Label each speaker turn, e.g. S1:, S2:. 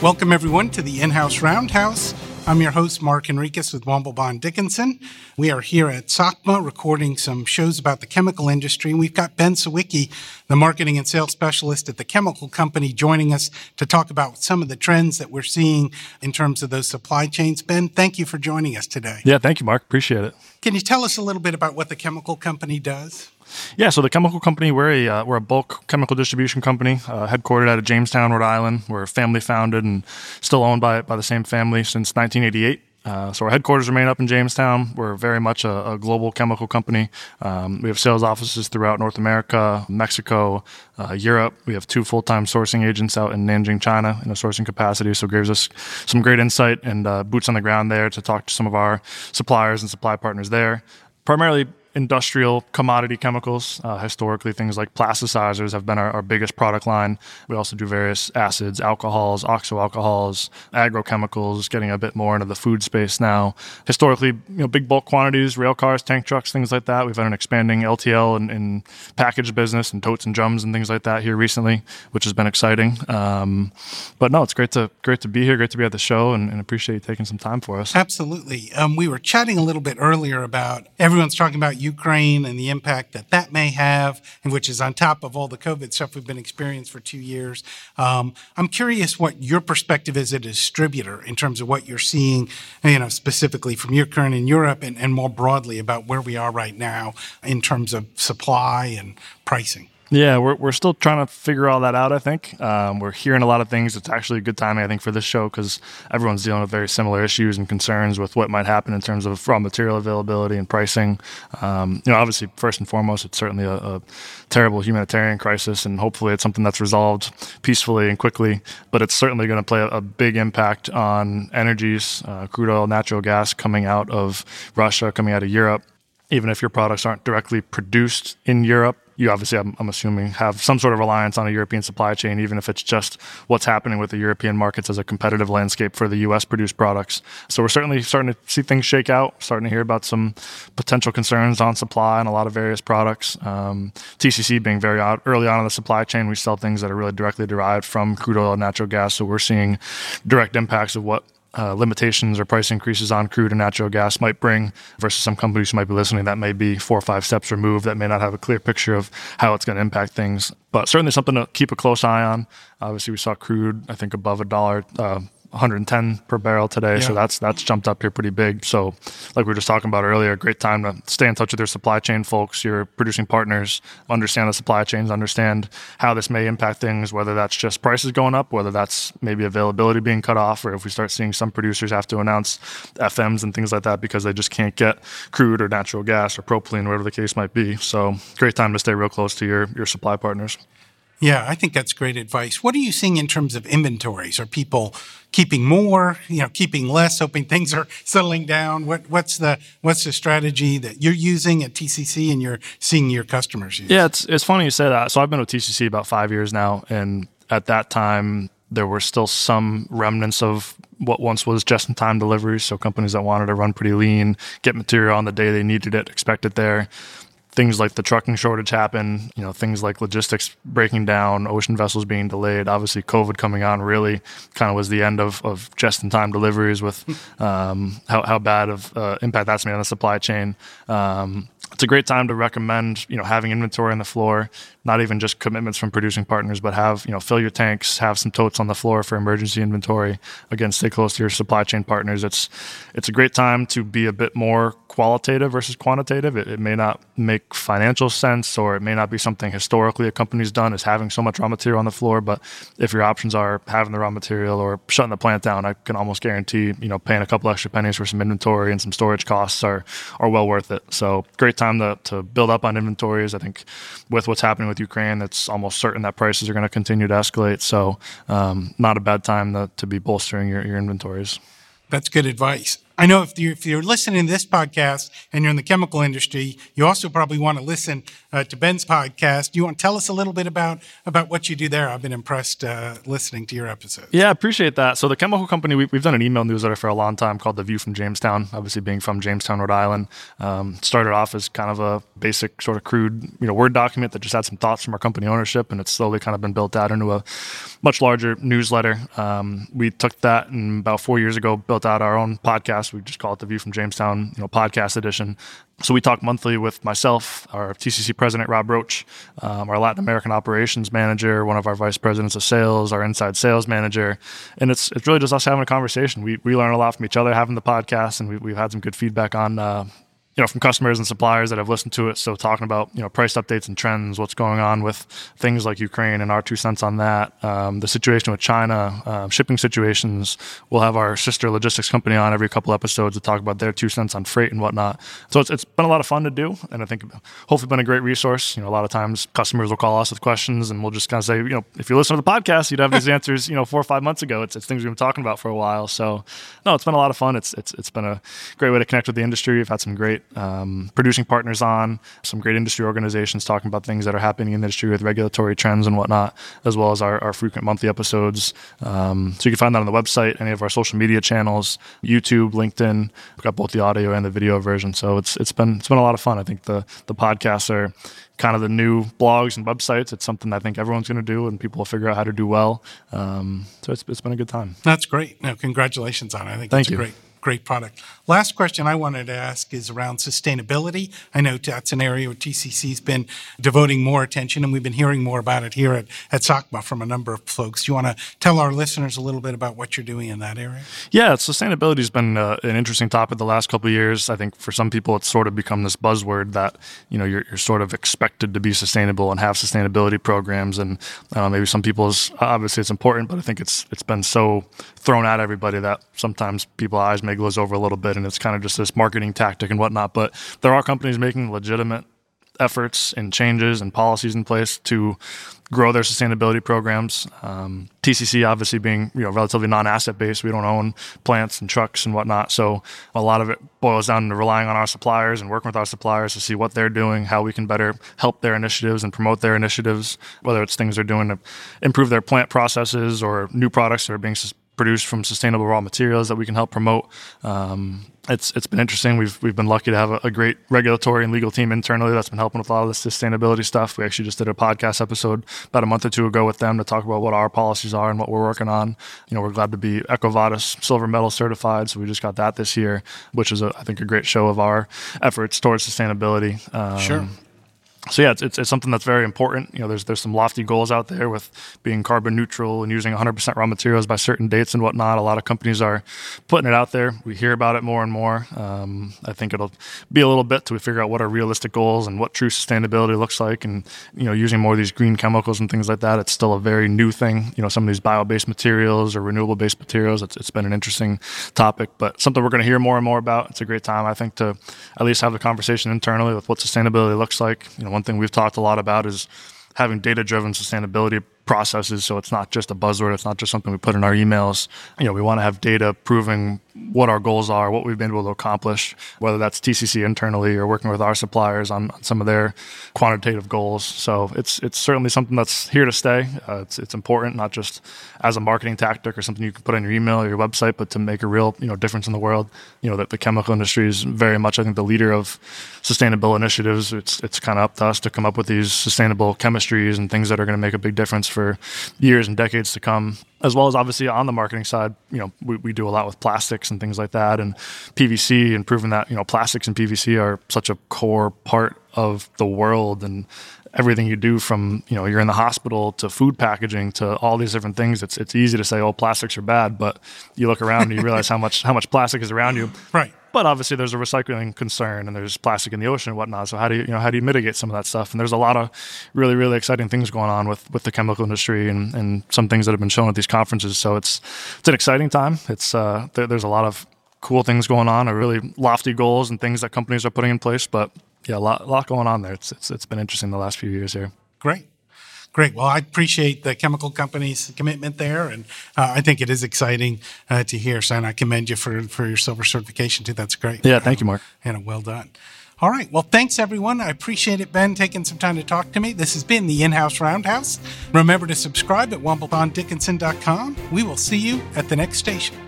S1: Welcome, everyone, to the In House Roundhouse. I'm your host, Mark Enriquez with Womble Bond Dickinson. We are here at SOCMA recording some shows about the chemical industry. We've got Ben Sawicki, the marketing and sales specialist at the chemical company, joining us to talk about some of the trends that we're seeing in terms of those supply chains. Ben, thank you for joining us today.
S2: Yeah, thank you, Mark. Appreciate it.
S1: Can you tell us a little bit about what the chemical company does?
S2: Yeah, so the chemical company, we're a, uh, we're a bulk chemical distribution company, uh, headquartered out of Jamestown, Rhode Island. We're family founded and still owned by, by the same family since 1988. Uh, so our headquarters remain up in Jamestown. We're very much a, a global chemical company. Um, we have sales offices throughout North America, Mexico, uh, Europe. We have two full-time sourcing agents out in Nanjing, China, in a sourcing capacity. So it gives us some great insight and uh, boots on the ground there to talk to some of our suppliers and supply partners there. Primarily industrial commodity chemicals. Uh, historically, things like plasticizers have been our, our, biggest product line. We also do various acids, alcohols, oxo alcohols, agrochemicals, getting a bit more into the food space now. Historically, you know, big bulk quantities, rail cars, tank trucks, things like that. We've had an expanding LTL and, and package business and totes and drums and things like that here recently, which has been exciting. Um, but no, it's great to great to be here, great to be at the show, and, and appreciate you taking some time for us.
S1: Absolutely. Um, we were chatting a little bit earlier about everyone's talking about Ukraine and the impact that that may have, and which is on top of all the COVID stuff we've been experiencing for two years. Um, I'm curious what your perspective is as a distributor in terms of what you're seeing, you know, specifically from Ukraine in Europe and, and more broadly about where we are right now in terms of supply and pricing.
S2: Yeah, we're, we're still trying to figure all that out, I think. Um, we're hearing a lot of things. It's actually a good timing, I think, for this show because everyone's dealing with very similar issues and concerns with what might happen in terms of raw material availability and pricing. Um, you know, obviously, first and foremost, it's certainly a, a, terrible humanitarian crisis, and hopefully it's something that's resolved peacefully and quickly. But it's certainly going to play a, a, big impact on energies, uh, crude oil, natural gas coming out of Russia, coming out of Europe. Even if your products aren't directly produced in Europe, you obviously, I'm, I'm, assuming, have some sort of reliance on a European supply chain, even if it's just what's happening with the European markets as a competitive landscape for the U.S. produced products. So we're certainly starting to see things shake out, starting to hear about some potential concerns on supply on a lot of various products. Um, TCC being very out, early on in the supply chain, we sell things that are really directly derived from crude oil and natural gas. So we're seeing direct impacts of what uh, limitations or price increases on crude and natural gas might bring versus some companies who might be listening that may be four or five steps removed that may not have a clear picture of how it's going to impact things. But certainly something to keep a close eye on. Obviously, we saw crude, I think, above a dollar uh, 110 per barrel today. Yeah. So that's that's jumped up here pretty big. So, like we were just talking about earlier, great time to stay in touch with your supply chain folks, your producing partners, understand the supply chains, understand how this may impact things, whether that's just prices going up, whether that's maybe availability being cut off, or if we start seeing some producers have to announce FMs and things like that because they just can't get crude or natural gas or propylene, whatever the case might be. So, great time to stay real close to your your supply partners.
S1: Yeah, I think that's great advice. What are you seeing in terms of inventories? Are people keeping more, you know, keeping less, hoping things are settling down? What, what's the what's the strategy that you're using at TCC and you're seeing your customers use?
S2: Yeah, it's it's funny you say that. Uh, so I've been with TCC about five years now, and at that time there were still some remnants of what once was just in time deliveries. So companies that wanted to run pretty lean, get material on the day they needed it, expect it there things like the trucking shortage happen, you know, things like logistics breaking down, ocean vessels being delayed. Obviously, COVID coming on really kind of was the end of, of just in time deliveries with um, how, how bad of uh, impact that's made on the supply chain. Um, it's a great time to recommend you know having inventory on the floor not even just commitments from producing partners but have you know fill your tanks have some totes on the floor for emergency inventory. Again stay close to your supply chain partners. It's it's a great time to be a bit more qualitative versus quantitative. It, it may not make financial sense or it may not be something historically a company's done is having so much raw material on the floor but if your options are having the raw material or shutting the plant down i can almost guarantee you know paying a couple extra pennies for some inventory and some storage costs are are well worth it. So great time to, to build up on inventories. I think with what's happening with Ukraine, it's almost certain that prices are going to continue to escalate. So, um, not a bad time to, to be bolstering your, your inventories.
S1: That's good advice. I know if you're, if you're listening to this podcast and you're in the chemical industry, you also probably want to listen uh, to Ben's podcast. You want to tell us a little bit about about what you do there? I've been impressed uh, listening to your episodes.
S2: Yeah, I appreciate that. So the chemical company, we, have done an email newsletter for a long time called The View from Jamestown. Obviously, being from Jamestown, Rhode Island, um, started off as kind of a basic, sort of crude, you know, word document that just had some thoughts from our company ownership, and it's slowly kind of been built out into a much larger newsletter. Um, we took that and about four years ago built out our own podcast. We just call it the View from Jamestown, you know, podcast edition. So we talk monthly with myself, our TCC president Rob Roach, um, our Latin American operations manager, one of our vice presidents of sales, our inside sales manager, and it's it's really just us having a conversation. We we learn a lot from each other having the podcast, and we, we've had some good feedback on uh, you know, from customers and suppliers that have listened to it. So talking about, you know, price updates and trends, what's going on with things like Ukraine and our two cents on that, um, the situation with China, uh, shipping situations. We'll have our sister logistics company on every couple episodes to talk about their two cents on freight and whatnot. So it's, it's been a lot of fun to do. And I think hopefully been a great resource. You know, a lot of times customers will call us with questions and we'll just kind of say, you know, if you listen to the podcast, you'd have these answers, you know, four or five months ago. It's, it's things we've been talking about for a while. So no, it's been a lot of fun. It's, it's, it's been a great way to connect with the industry. We've had some great um, producing partners on, some great industry organizations talking about things that are happening in the industry with regulatory trends and whatnot, as well as our, our frequent monthly episodes. Um, so you can find that on the website, any of our social media channels, YouTube, LinkedIn. We've got both the audio and the video version. So it's it's been it's been a lot of fun. I think the the podcasts are kind of the new blogs and websites. It's something I think everyone's going to do, and people will figure out how to do well. Um, so it's, it's been a good time.
S1: That's great. No, congratulations on it. I think
S2: Thank you.
S1: great great product. Last question I wanted to ask is around sustainability. I know that's an area where TCC's been devoting more attention, and we've been hearing more about it here at, at SOCMA from a number of folks. Do you want to tell our listeners a little bit about what you're doing in that area?
S2: Yeah, sustainability has been uh, an interesting topic the last couple of years. I think for some people, it's sort of become this buzzword that you know you're, you're sort of expected to be sustainable and have sustainability programs, and uh, maybe some people's obviously it's important, but I think it's it's been so thrown at everybody that sometimes people's eyes may glows over a little bit, and it's kind of just this marketing tactic and whatnot. But there are companies making legitimate efforts and changes and policies in place to grow their sustainability programs. Um, TCC obviously being you know relatively non-asset based, we don't own plants and trucks and whatnot, so a lot of it boils down to relying on our suppliers and working with our suppliers to see what they're doing, how we can better help their initiatives and promote their initiatives, whether it's things they're doing to improve their plant processes or new products that are being produced from sustainable raw materials that we can help promote. Um, it's it's been interesting. We've we've been lucky to have a, a, great regulatory and legal team internally that's been helping with a lot of the sustainability stuff. We actually just did a podcast episode about a month or two ago with them to talk about what our policies are and what we're working on. You know, we're glad to be EcoVadis silver medal certified, so we just got that this year, which is a, I think a great show of our efforts towards sustainability.
S1: Um, sure
S2: so yeah, it's, it's, it's, something that's very important. You know, there's there's some lofty goals out there with being carbon neutral and using 100% raw materials by certain dates and whatnot. A lot of companies are putting it out there. We hear about it more and more. Um, I think it'll be a little bit till we figure out what are realistic goals and what true sustainability looks like. And you know, using more of these green chemicals and things like that, it's still a very new thing. You know, some of these bio-based materials or renewable-based materials. It's, it's been an interesting topic, but something we're going to hear more and more about. It's a great time, I think, to at least have the conversation internally with what sustainability looks like. You know, one thing we've talked a lot about is having data driven sustainability processes so it's not just a buzzword it's not just something we put in our emails. You know we want to have data proving what our goals are what we've been able to accomplish whether that's tcc internally or working with our suppliers on, on some of their quantitative goals. So it's it's certainly something that's here to stay. Uh, it's, it's important not just as a marketing tactic or something you can put on your email or your website but to make a real you know difference in the world. You know that the chemical industry is very much i think the leader of sustainable initiatives. It's it's kind of up to us to come up with these sustainable chemistries and things that are going to make a big difference for years and decades to come as well as obviously on the marketing side, you know, we, we do a lot with plastics and things like that and PVC and proving that, you know, plastics and PVC are such a core part of the world and everything you do from, you know, you're in the hospital to food packaging to all these different things. It's it's easy to say, oh, plastics are bad, but you look around and you realize how much how much plastic is around you.
S1: Right.
S2: But obviously, there's a recycling concern, and there's plastic in the ocean and whatnot. So how do you, you know, how do you mitigate some of that stuff? And there's a lot of really, really exciting things going on with, with the chemical industry, and, and some things that have been shown at these conferences. So it's it's an exciting time. It's uh, there, there's a lot of cool things going on, or really lofty goals and things that companies are putting in place. But yeah, a lot, a lot going on there. It's, it's it's been interesting the last few years here.
S1: Great. Great. Well, I appreciate the chemical company's commitment there, and uh, I think it is exciting uh, to hear. So, and I commend you for, for your silver certification too. That's great.
S2: Yeah, thank you, Mark.
S1: And well done. All right. Well, thanks everyone. I appreciate it, Ben, taking some time to talk to me. This has been the In-House Roundhouse. Remember to subscribe at WombleBondDickinson.com. We will see you at the next station.